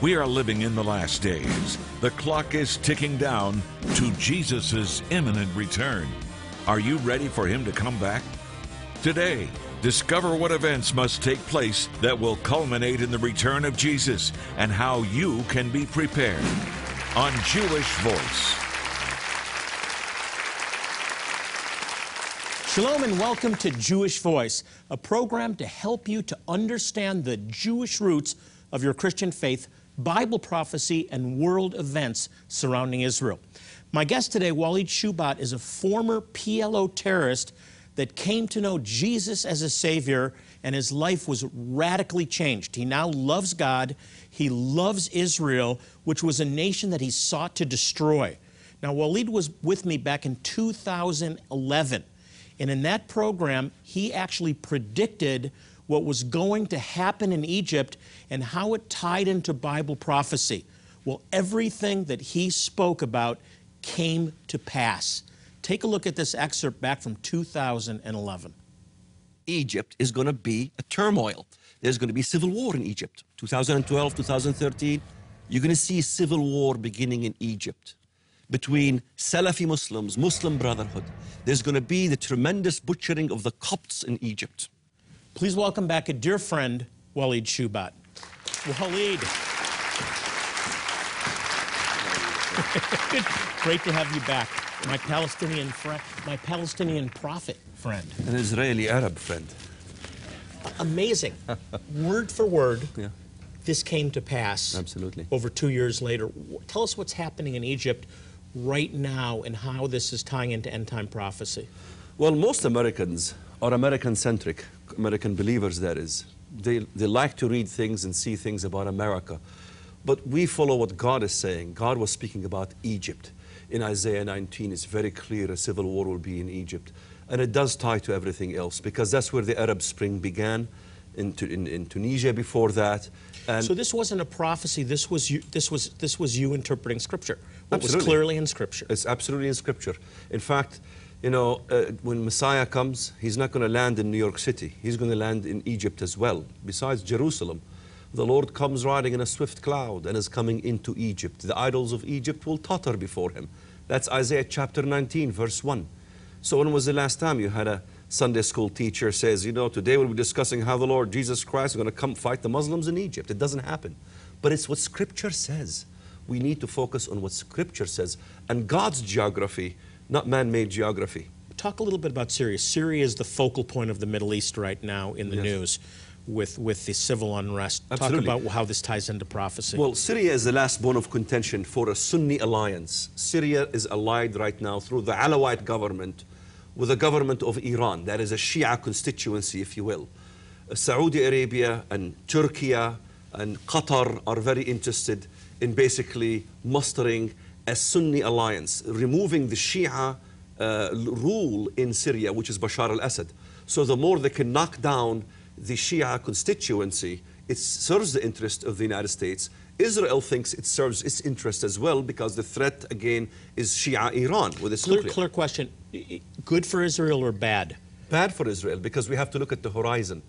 We are living in the last days. The clock is ticking down to Jesus' imminent return. Are you ready for him to come back? Today, discover what events must take place that will culminate in the return of Jesus and how you can be prepared. On Jewish Voice. Shalom and welcome to Jewish Voice, a program to help you to understand the Jewish roots of your Christian faith, Bible prophecy, and world events surrounding Israel. My guest today, Walid Shoebat, is a former PLO terrorist that came to know Jesus as a Savior, and his life was radically changed. He now loves God, he loves Israel, which was a nation that he sought to destroy. Now, Walid was with me back in 2011. And in that program, he actually predicted what was going to happen in Egypt and how it tied into Bible prophecy. Well, everything that he spoke about came to pass. Take a look at this excerpt back from 2011. Egypt is going to be a turmoil. There's going to be civil war in Egypt. 2012, 2013, you're going to see civil war beginning in Egypt between Salafi Muslims, Muslim Brotherhood. There's going to be the tremendous butchering of the Copts in Egypt. Please welcome back a dear friend, Walid Shoebat. Walid. Great to have you back. My Palestinian friend, my Palestinian prophet friend. An Israeli Arab friend. Amazing. word for word, Yeah. this came to pass. Absolutely. Over two years later. Tell us what's happening in Egypt right now and how this is tying into end time prophecy. Well, most Americans are American centric, American believers, that is. They, they like to read things and see things about America. But we follow what God is saying. God was speaking about Egypt. In Isaiah 19, it's very clear a civil war will be in Egypt. And it does tie to everything else because that's where the Arab Spring began in, in, in Tunisia before that. And So this wasn't a prophecy. This was you. This was this was you interpreting Scripture. What was Absolutely. clearly in Scripture. It's absolutely in Scripture. In fact, you know, uh, when Messiah comes, he's not going to land in New York City. He's going to land in Egypt as well. Besides Jerusalem, the Lord comes riding in a swift cloud and is coming into Egypt. The idols of Egypt will totter before him. That's Isaiah chapter 19, verse 1. So when was the last time you had a Sunday school teacher says, you know, today we'll be discussing how the Lord Jesus Christ is going to come fight the Muslims in Egypt. It doesn't happen. But it's what Scripture says. We need to focus on what Scripture says and God's geography, not man-made geography. Talk a little bit about Syria. Syria is the focal point of the Middle East right now in the Yes. news, with with the civil unrest. Absolutely. Talk about how this ties into prophecy. Well, Syria is the last bone of contention for a Sunni alliance. Syria is allied right now through the Alawite government with the government of Iran. That is a Shia constituency, if you will. Uh, Saudi Arabia and Turkey and Qatar are very interested in basically mustering a Sunni alliance, removing the Shia uh, rule in Syria, which is Bashar al Assad. So the more they can knock down the Shia constituency, it serves the interest of the United States. Israel thinks it serves its interest as well because the threat again is Shia Iran with its clear, nuclear. clear question. Good for Israel or bad? Bad for Israel because we have to look at the horizon.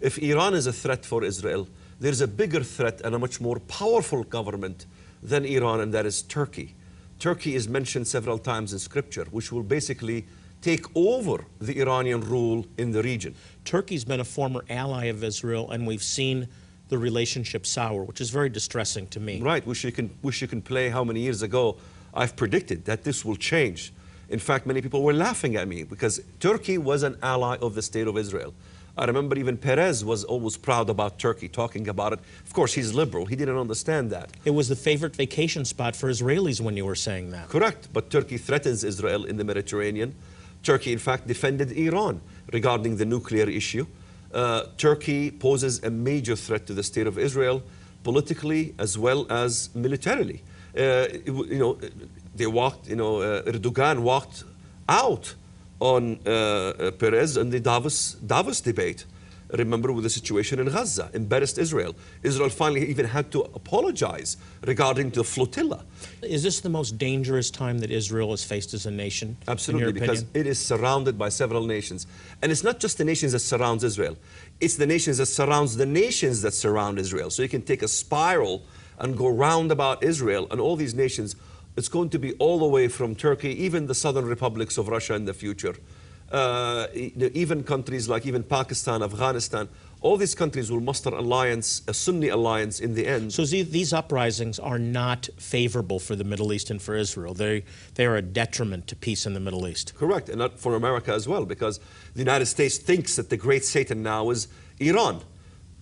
If Iran is a threat for Israel, there's a bigger threat and a much more powerful government than Iran, and that is Turkey. Turkey is mentioned several times in scripture, which will basically take over the Iranian rule in the region. Turkey's been a former ally of Israel, and we've seen the relationship sour, which is very distressing to me. Right, wish you can wish you can play how many years ago I've predicted that this will change. In fact, many people were laughing at me because Turkey was an ally of the state of Israel. I remember even Peres was always proud about Turkey, talking about it. Of course, he's liberal. He didn't understand that. It was the favorite vacation spot for Israelis when you were saying that. Correct. But Turkey threatens Israel in the Mediterranean. Turkey, in fact, defended Iran regarding the nuclear issue. Uh, Turkey poses a major threat to the state of Israel politically as well as militarily. Uh, you know, they walked, you know, uh, Erdogan walked out on uh, uh, Peres and the Davos, Davos debate. Remember with the situation in Gaza, embarrassed Israel. Israel finally even had to apologize regarding the flotilla. Is this the most dangerous time that Israel has faced as a nation? Absolutely, because it is surrounded by several nations. And it's not just the nations that surrounds Israel. It's the nations that surrounds the nations that surround Israel. So you can take a spiral and go round about Israel and all these nations, it's going to be all the way from Turkey, even the southern republics of Russia in the future, uh, even countries like even Pakistan, Afghanistan, all these countries will muster alliance, a Sunni alliance in the end. So these uprisings are not favorable for the Middle East and for Israel. They, they are a detriment to peace in the Middle East. Correct, and not for America as well, because the United States thinks that the great Satan now is Iran,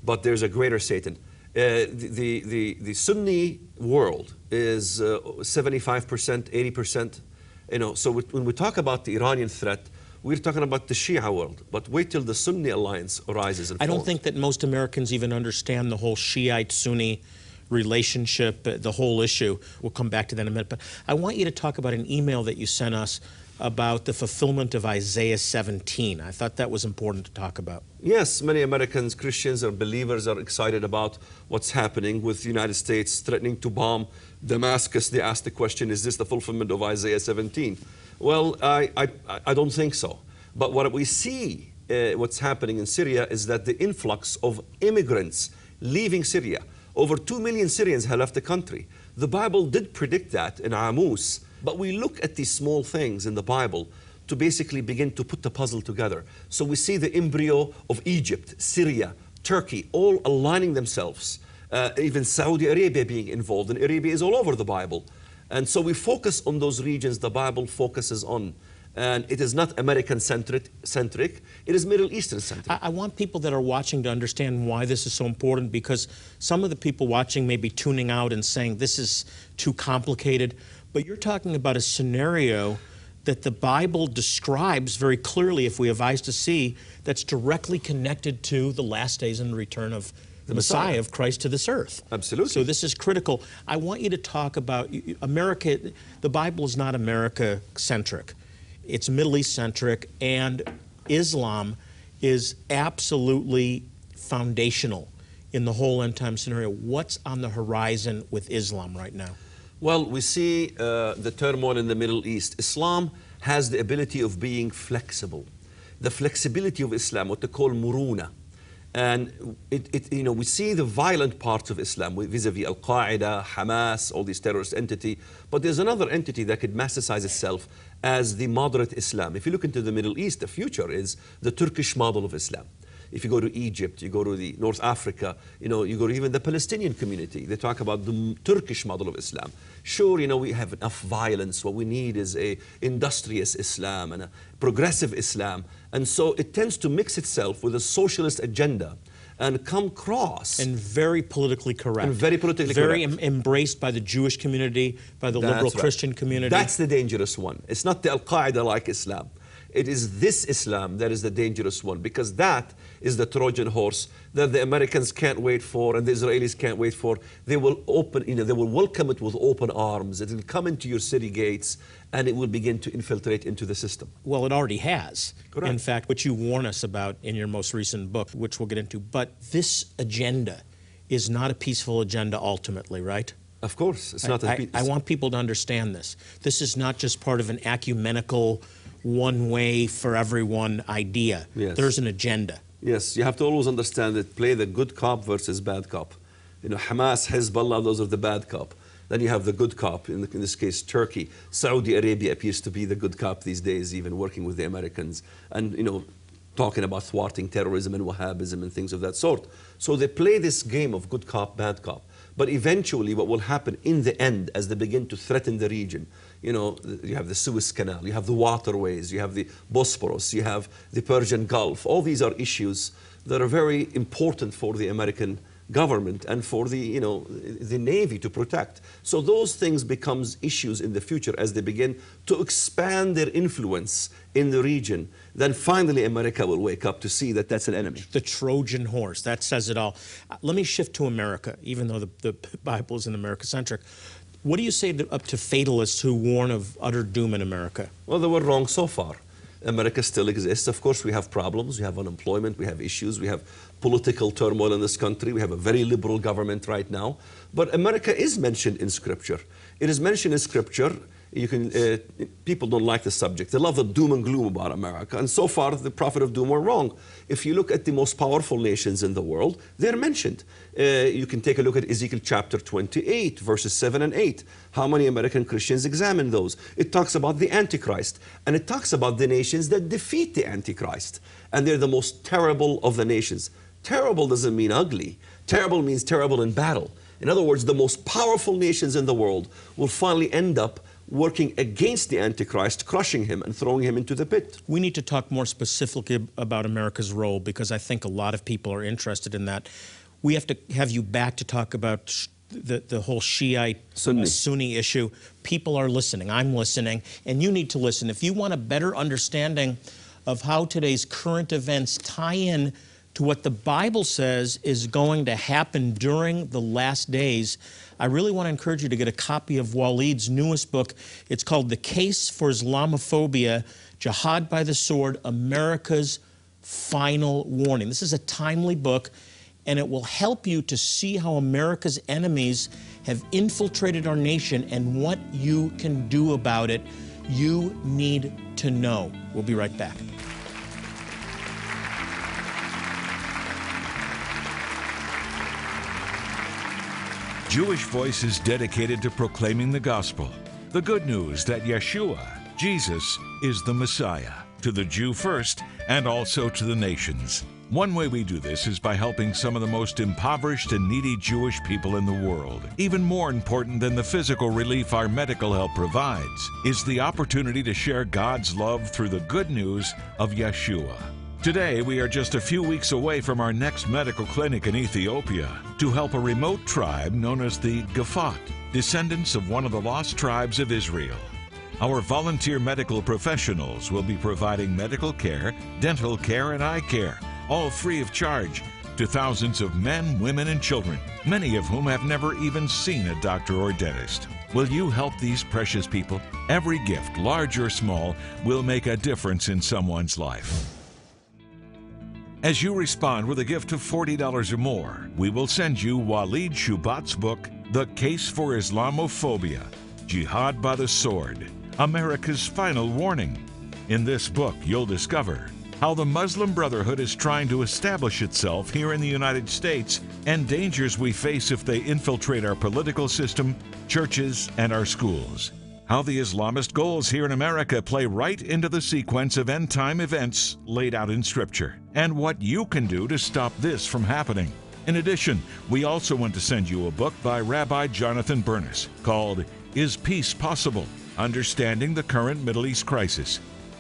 but there's a greater Satan. Uh, the, the, the, Sunni world is uh, 75%, 80%. You know, so when we talk about the Iranian threat, we're talking about the Shia world. But wait till the Sunni alliance arises and I don't think that most Americans even understand the whole Shiite Sunni relationship, uh, the whole issue. We'll come back to that in a minute. But I want you to talk about an email that you sent us about the fulfillment of Isaiah 17. I thought that was important to talk about. Yes, many Americans, Christians, or believers are excited about what's happening with the United States threatening to bomb Damascus. They ask the question, is this the fulfillment of Isaiah 17? Well, I, I, I don't think so. But what we see, uh, what's happening in Syria, is that the influx of immigrants leaving Syria, over 2 million Syrians have left the country. The Bible did predict that in Amos, but we look at these small things in the Bible to basically begin to put the puzzle together. So we see the embryo of Egypt, Syria, Turkey, all aligning themselves, uh, even Saudi Arabia being involved, and Arabia is all over the Bible. And so we focus on those regions the Bible focuses on. And it is not American centric, centric it is Middle Eastern centric. I, I want people that are watching to understand why this is so important because some of the people watching may be tuning out and saying this is too complicated. But you're talking about a scenario that the Bible describes very clearly, if we have eyes to see, that's directly connected to the last days and the return of the Messiah, Messiah. of Christ to this earth. Absolutely. So this is critical. I want you to talk about America. The Bible is not America centric; it's Middle East centric, and Islam is absolutely foundational in the whole end time scenario. What's on the horizon with Islam right now? Well, we see uh, the turmoil in the Middle East. Islam has the ability of being flexible. The flexibility of Islam, what they call muruna. And it, it, you know, we see the violent parts of Islam vis-a-vis Al-Qaeda, Hamas, all these terrorist entity. But there's another entity that could massicize itself as the moderate Islam. If you look into the Middle East, the future is the Turkish model of Islam. If you go to Egypt, you go to the North Africa, you know, you go to even the Palestinian community, they talk about the Turkish model of Islam. Sure, you know, we have enough violence. What we need is a industrious Islam and a progressive Islam. And so it tends to mix itself with a socialist agenda and come cross. And very politically correct. And very politically very correct. em- embraced by the Jewish community, by the liberal right. Christian community. That's the dangerous one. It's not the Al Qaeda like Islam. It is this Islam that is the dangerous one because that is the Trojan horse that the Americans can't wait for and the Israelis can't wait for. They will open, you know, they will welcome it with open arms. It will come into your city gates and it will begin to infiltrate into the system. Well, it already has. Correct. In fact, which you warn us about in your most recent book, which we'll get into. But this agenda is not a peaceful agenda ultimately, right? Of course, it's not a I, I want people to understand this. This is not just part of an ecumenical, one way for everyone idea. Yes. There's an agenda. Yes, you have to always understand that play the good cop versus bad cop. You know, Hamas, Hezbollah, those are the bad cop. Then you have the good cop, in, in this case, Turkey. Saudi Arabia appears to be the good cop these days, even working with the Americans and, you know, talking about thwarting terrorism and Wahhabism and things of that sort. So they play this game of good cop, bad cop. But eventually, what will happen in the end, as they begin to threaten the region, you know, you have the Suez Canal, you have the waterways, you have the Bosporus, you have the Persian Gulf. All these are issues that are very important for the American government and for the, you know, the Navy to protect. So those things becomes issues in the future as they begin to expand their influence in the region. Then finally America will wake up to see that that's an enemy. The Trojan horse. That says it all. Uh, Let me shift to America, even though the, the Bible is in America centric. What do you say to, up to fatalists who warn of utter doom in America? Well, they were wrong so far. America still exists. Of course, we have problems. We have unemployment. We have issues. We have political turmoil in this country. We have a very liberal government right now. But America is mentioned in Scripture. It is mentioned in Scripture You can, uh, people don't like the subject. They love the doom and gloom about America. And so far, the prophet of doom were wrong. If you look at the most powerful nations in the world, they're mentioned. Uh, you can take a look at Ezekiel chapter 28, verses 7 and 8. How many American Christians examine those? It talks about the Antichrist, and it talks about the nations that defeat the Antichrist. And they're the most terrible of the nations. Terrible doesn't mean ugly, terrible means terrible in battle. In other words, the most powerful nations in the world will finally end up working against the Antichrist, crushing him and throwing him into the pit. We need to talk more specifically about America's role because I think a lot of people are interested in that. We have to have you back to talk about the, the whole Shiite Sunni. Uh, Sunni issue. People are listening. I'm listening. And you need to listen. If you want a better understanding of how today's current events tie in to what the Bible says is going to happen during the last days, I really want to encourage you to get a copy of Walid's newest book. It's called The Case for Islamophobia Jihad by the Sword America's Final Warning. This is a timely book, and it will help you to see how America's enemies have infiltrated our nation and what you can do about it. You need to know. We'll be right back. Jewish Voice is dedicated to proclaiming the gospel, the good news that Yeshua, Jesus, is the Messiah, to the Jew first and also to the nations. One way we do this is by helping some of the most impoverished and needy Jewish people in the world. Even more important than the physical relief our medical help provides is the opportunity to share God's love through the good news of Yeshua. Today, we are just a few weeks away from our next medical clinic in Ethiopia to help a remote tribe known as the Gafat, descendants of one of the lost tribes of Israel. Our volunteer medical professionals will be providing medical care, dental care, and eye care, all free of charge, to thousands of men, women, and children, many of whom have never even seen a doctor or dentist. Will you help these precious people? Every gift, large or small, will make a difference in someone's life. As you respond with a gift of $40 or more, we will send you Walid Shoebat's book, The Case for Islamophobia Jihad by the Sword America's Final Warning. In this book, you'll discover how the Muslim Brotherhood is trying to establish itself here in the United States and dangers we face if they infiltrate our political system, churches, and our schools how the Islamist goals here in America play right into the sequence of end time events laid out in Scripture, and what you can do to stop this from happening. In addition, we also want to send you a book by Rabbi Jonathan Bernis called Is Peace Possible? Understanding the Current Middle East Crisis.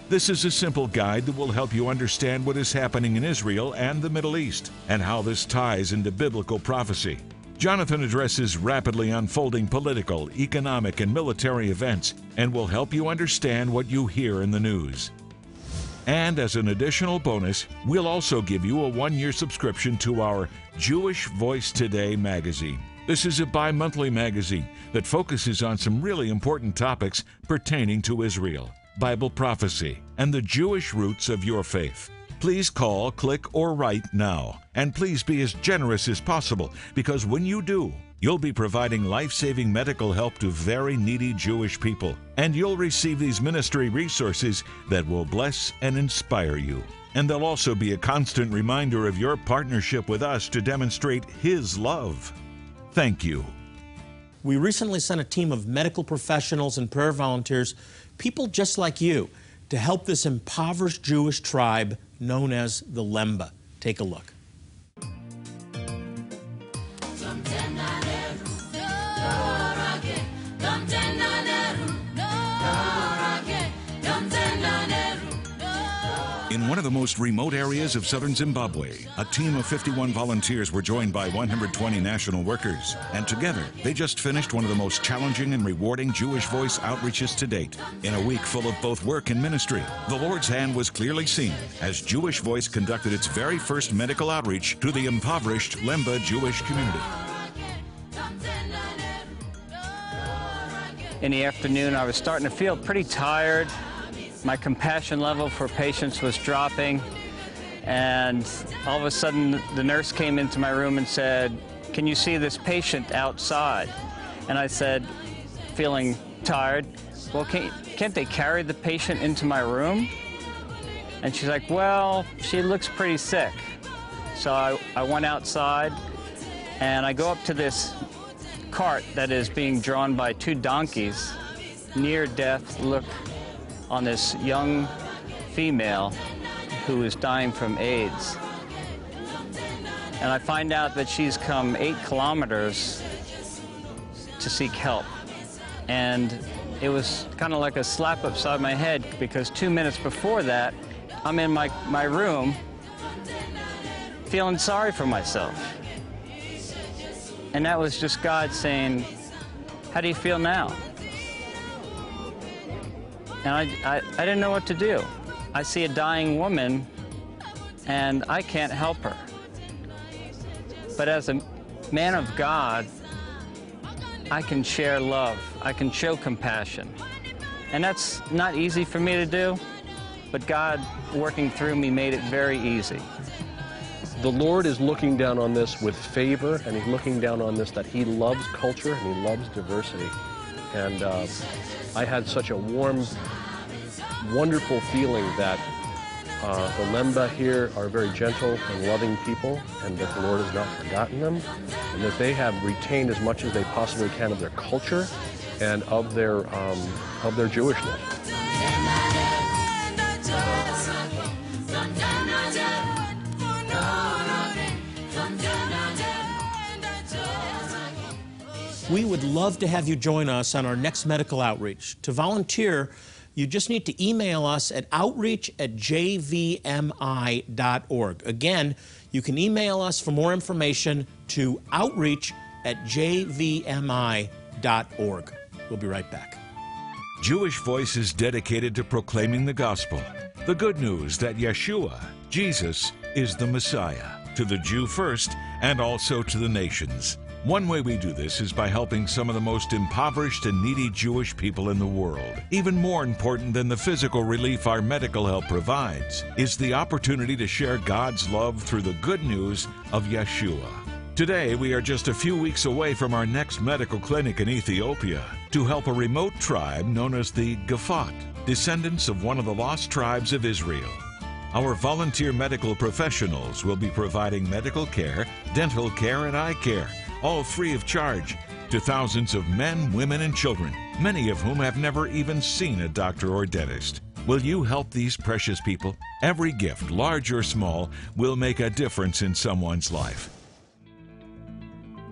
This is a simple guide that will help you understand what is happening in Israel and the Middle East and how this ties into biblical prophecy. Jonathan addresses rapidly unfolding political, economic, and military events and will help you understand what you hear in the news. And as an additional bonus, we'll also give you a one year subscription to our Jewish Voice Today magazine. This is a bi monthly magazine that focuses on some really important topics pertaining to Israel, Bible prophecy, and the Jewish roots of your faith. Please call, click, or write now. And please be as generous as possible because when you do, you'll be providing life saving medical help to very needy Jewish people. And you'll receive these ministry resources that will bless and inspire you. And they'll also be a constant reminder of your partnership with us to demonstrate His love. Thank you. We recently sent a team of medical professionals and prayer volunteers, people just like you, to help this impoverished Jewish tribe known as the Lemba. Take a look. In one of the most remote areas of southern Zimbabwe, a team of 51 volunteers were joined by 120 national workers. And together, they just finished one of the most challenging and rewarding Jewish voice outreaches to date. In a week full of both work and ministry, the Lord's hand was clearly seen as Jewish Voice conducted its very first medical outreach to the impoverished Lemba Jewish community. In the afternoon, I was starting to feel pretty tired. My compassion level for patients was dropping. And all of a sudden, the nurse came into my room and said, Can you see this patient outside? And I said, feeling tired. Well, can't, can't they carry the patient into my room? And she's like, well, she looks pretty sick. So I, I went outside and I go up to this cart that is being drawn by two donkeys. Near death look on this young female who is dying from AIDS. And I find out that she's come eight kilometers to seek help. And it was kind of like a slap upside my head because two minutes before that, I'm in my, my room feeling sorry for myself. And that was just God saying, How do you feel now? And I, I, I didn't know what to do. I see a dying woman and I can't help her. But as a man of God, I can share love, I can show compassion. And that's not easy for me to do, but God working through me made it very easy. The Lord is looking down on this with favor, and He's looking down on this that He loves culture and He loves diversity. And uh, I had such a warm, wonderful feeling that uh, the Lemba here are very gentle and loving people, and that the Lord has not forgotten them, and that they have retained as much as they possibly can of their culture and of their um, of their Jewishness. We would love to have you join us on our next medical outreach. To volunteer, you just need to email us at outreach at jvmi.org. Again, you can email us for more information to outreach at jvmi.org. We'll be right back. Jewish Voice is dedicated to proclaiming the gospel, the good news that Yeshua, Jesus, is the Messiah, to the Jew first and also to the nations. One way we do this is by helping some of the most impoverished and needy Jewish people in the world. Even more important than the physical relief our medical help provides is the opportunity to share God's love through the good news of Yeshua. Today, we are just a few weeks away from our next medical clinic in Ethiopia to help a remote tribe known as the Gafat, descendants of one of the lost tribes of Israel. Our volunteer medical professionals will be providing medical care, dental care, and eye care all free of charge, to thousands of men, women, and children, many of whom have never even seen a doctor or dentist. Will you help these precious people? Every gift, large or small, will make a difference in someone's life.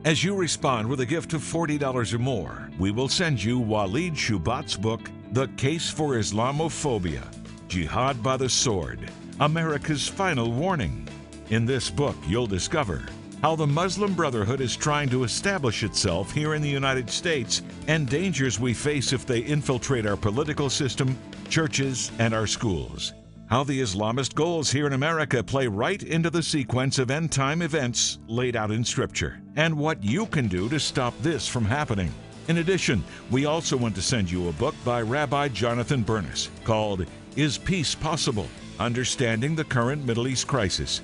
As you respond with a gift of $40 or more, we will send you Walid Shoebat's book, The Case for Islamophobia Jihad by the Sword America's Final Warning. In this book, you'll discover how the Muslim Brotherhood is trying to establish itself here in the United States and dangers we face if they infiltrate our political system, churches, and our schools. How the Islamist goals here in America play right into the sequence of end time events laid out in Scripture, and what you can do to stop this from happening. In addition, we also want to send you a book by Rabbi Jonathan Bernis called Is Peace Possible? Understanding the Current Middle East Crisis.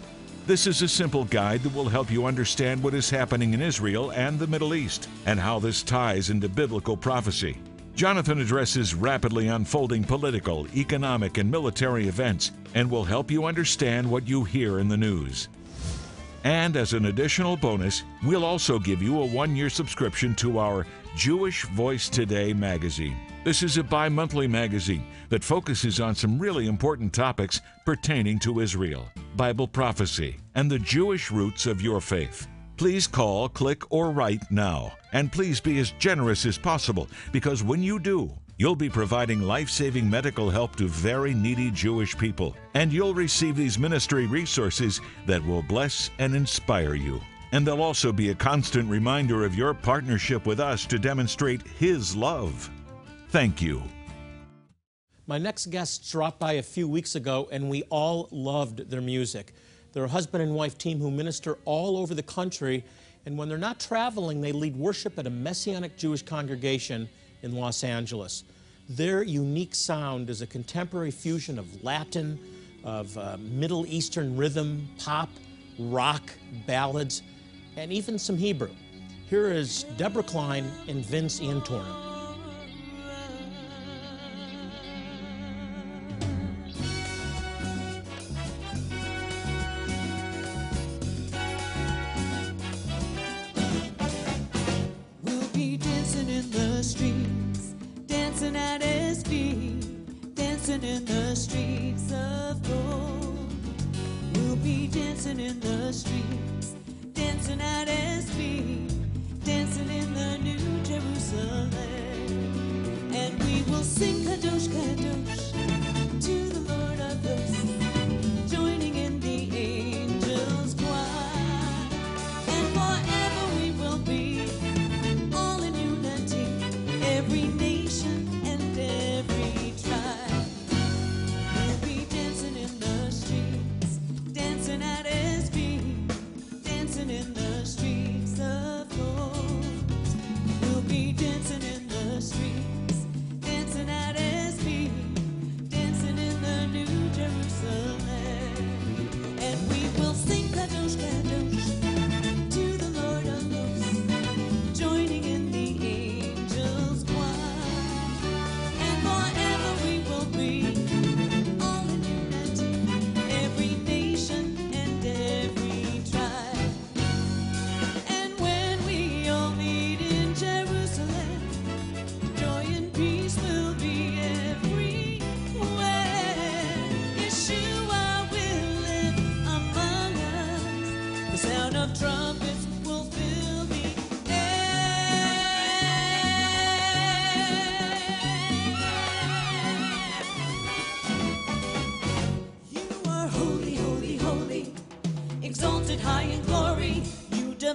This is a simple guide that will help you understand what is happening in Israel and the Middle East and how this ties into biblical prophecy. Jonathan addresses rapidly unfolding political, economic, and military events and will help you understand what you hear in the news. And as an additional bonus, we'll also give you a one year subscription to our Jewish Voice Today magazine. This is a bi monthly magazine that focuses on some really important topics pertaining to Israel, Bible prophecy, and the Jewish roots of your faith. Please call, click, or write now. And please be as generous as possible because when you do, you'll be providing life saving medical help to very needy Jewish people. And you'll receive these ministry resources that will bless and inspire you. And they'll also be a constant reminder of your partnership with us to demonstrate His love. Thank you. My next guests dropped by a few weeks ago, and we all loved their music. They're a husband and wife team who minister all over the country, and when they're not traveling, they lead worship at a Messianic Jewish congregation in Los Angeles. Their unique sound is a contemporary fusion of Latin, of uh, Middle Eastern rhythm, pop, rock, ballads, and even some Hebrew. Here is Deborah Klein and Vince Antorno.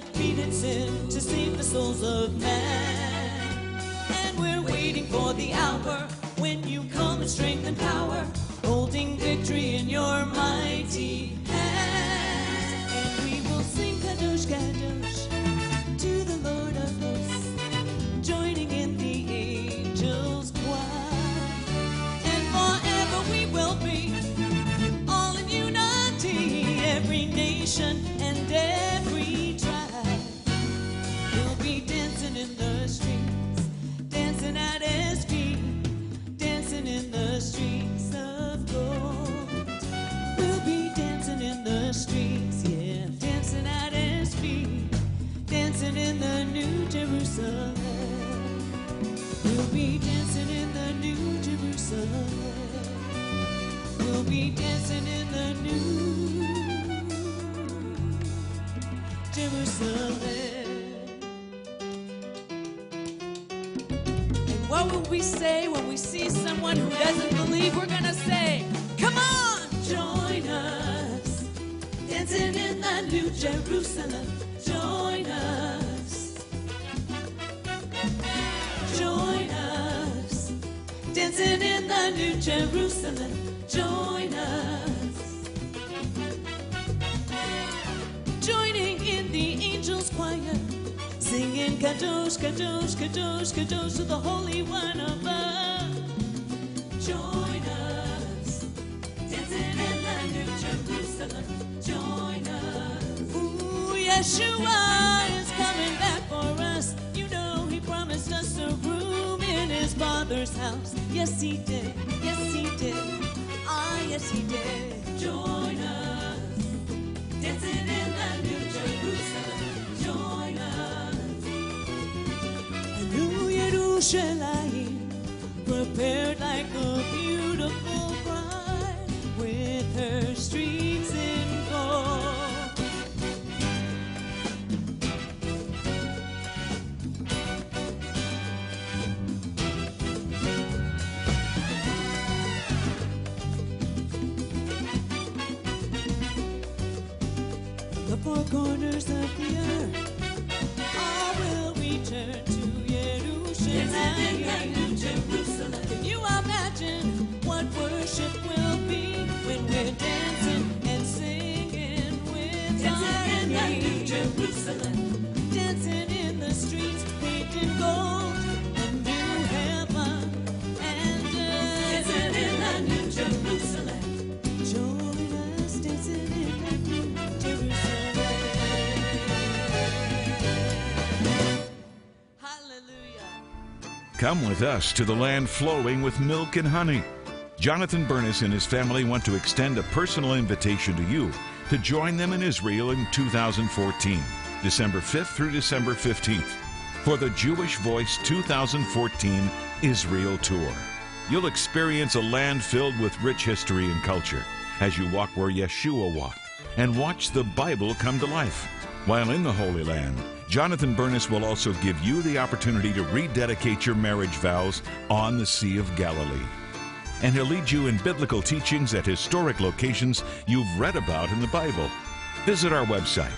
Defeated sin to save the souls of man. And we're waiting for the hour when you come in strength and power, holding victory in your mighty sing say when we see someone who doesn't believe? We're gonna say, Come on, join us. Dancing in the New Jerusalem. Join us. Join us. Dancing in the New Jerusalem. Kadosh, Kadosh, Kadosh, Kadosh to the Holy One above. Join us. Dancing in the New Jerusalem. Join us. Ooh, Yeshua is coming back for us. You know he promised us a room in his father's house. Yes, he did. Yes, he did. Ah, yes, he did. Join Jerusalem, prepared like a beautiful bride, with her streets in gold. the four corners of the earth. All will return to Jerusalem. Can you imagine what worship will be when we're dancing and singing with? Dancing Come with us to the land flowing with milk and honey. Jonathan Bernis and his family want to extend a personal invitation to you to join them in Israel in 2014, December 5th through December 15th. for the Jewish Voice 2014 Israel Tour. You'll experience a land filled with rich history and culture as you walk where Yeshua walked and watch the Bible come to life. While in the Holy Land, Jonathan Bernis will also give you the opportunity to rededicate your marriage vows on the Sea of Galilee. And he'll lead you in biblical teachings at historic locations you've read about in the Bible. Visit our website,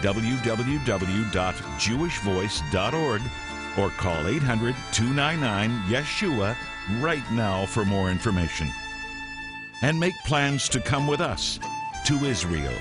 www.jewishvoice.org, or call 800 299 Yeshua right now for more information. And make plans to come with us to Israel.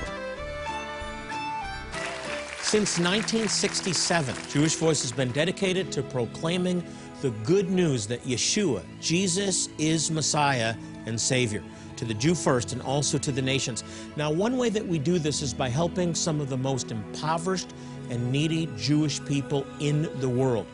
Since 1967, Jewish Voice has been dedicated to proclaiming the good news that Yeshua, Jesus, is Messiah and Savior, to the Jew first and also to the nations. Now, one way that we do this is by helping some of the most impoverished and needy Jewish people in the world.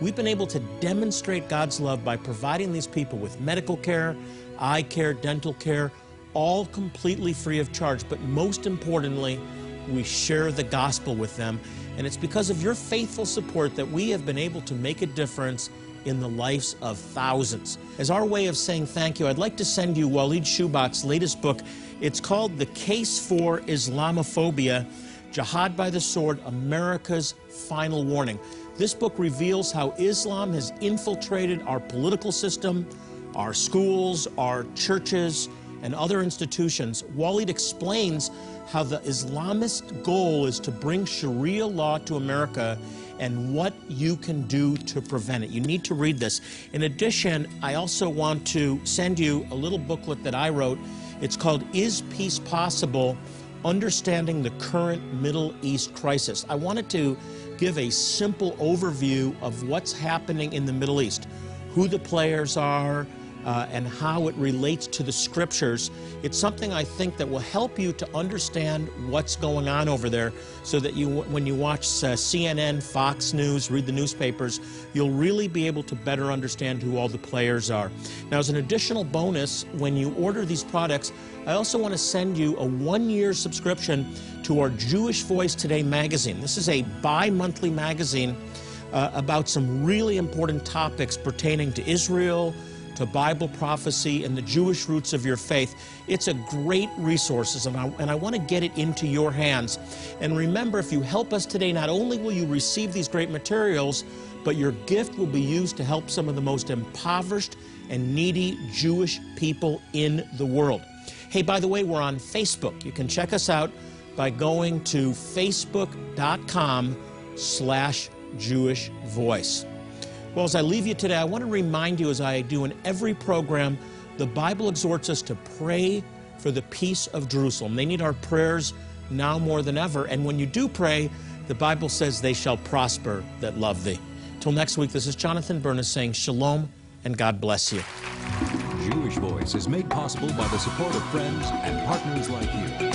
We've been able to demonstrate God's love by providing these people with medical care, eye care, dental care, all completely free of charge. But most importantly, we share the gospel with them. And it's because of your faithful support that we have been able to make a difference in the lives of thousands. As our way of saying thank you, I'd like to send you Walid Shoebat's latest book. It's called The Case for Islamophobia Jihad by the Sword America's Final Warning. This book reveals how Islam has infiltrated our political system, our schools, our churches, and other institutions. Walid explains how the Islamist goal is to bring Sharia law to America and what you can do to prevent it. You need to read this. In addition, I also want to send you a little booklet that I wrote. It's called Is Peace Possible? Understanding the Current Middle East Crisis. I wanted to give a simple overview of what's happening in the Middle East, who the players are, uh, and how it relates to the scriptures. It's something I think that will help you to understand what's going on over there so that you, when you watch uh, CNN, Fox News, read the newspapers, you'll really be able to better understand who all the players are. Now, as an additional bonus, when you order these products, I also want to send you a one year subscription to our Jewish Voice Today magazine. This is a bi monthly magazine uh, about some really important topics pertaining to Israel to Bible prophecy and the Jewish roots of your faith. It's a great resource, and I, and I want to get it into your hands. And remember, if you help us today, not only will you receive these great materials, but your gift will be used to help some of the most impoverished and needy Jewish people in the world. Hey, by the way, we're on Facebook. You can check us out by going to facebook.com slash Jewish Voice. Well, as I leave you today, I want to remind you, as I do in every program, the Bible exhorts us to pray for the peace of Jerusalem. They need our prayers now more than ever. And when you do pray, the Bible says they shall prosper that love thee. Till next week, this is Jonathan Bernis saying shalom and God bless you. Jewish Voice is made possible by the support of friends and partners like you.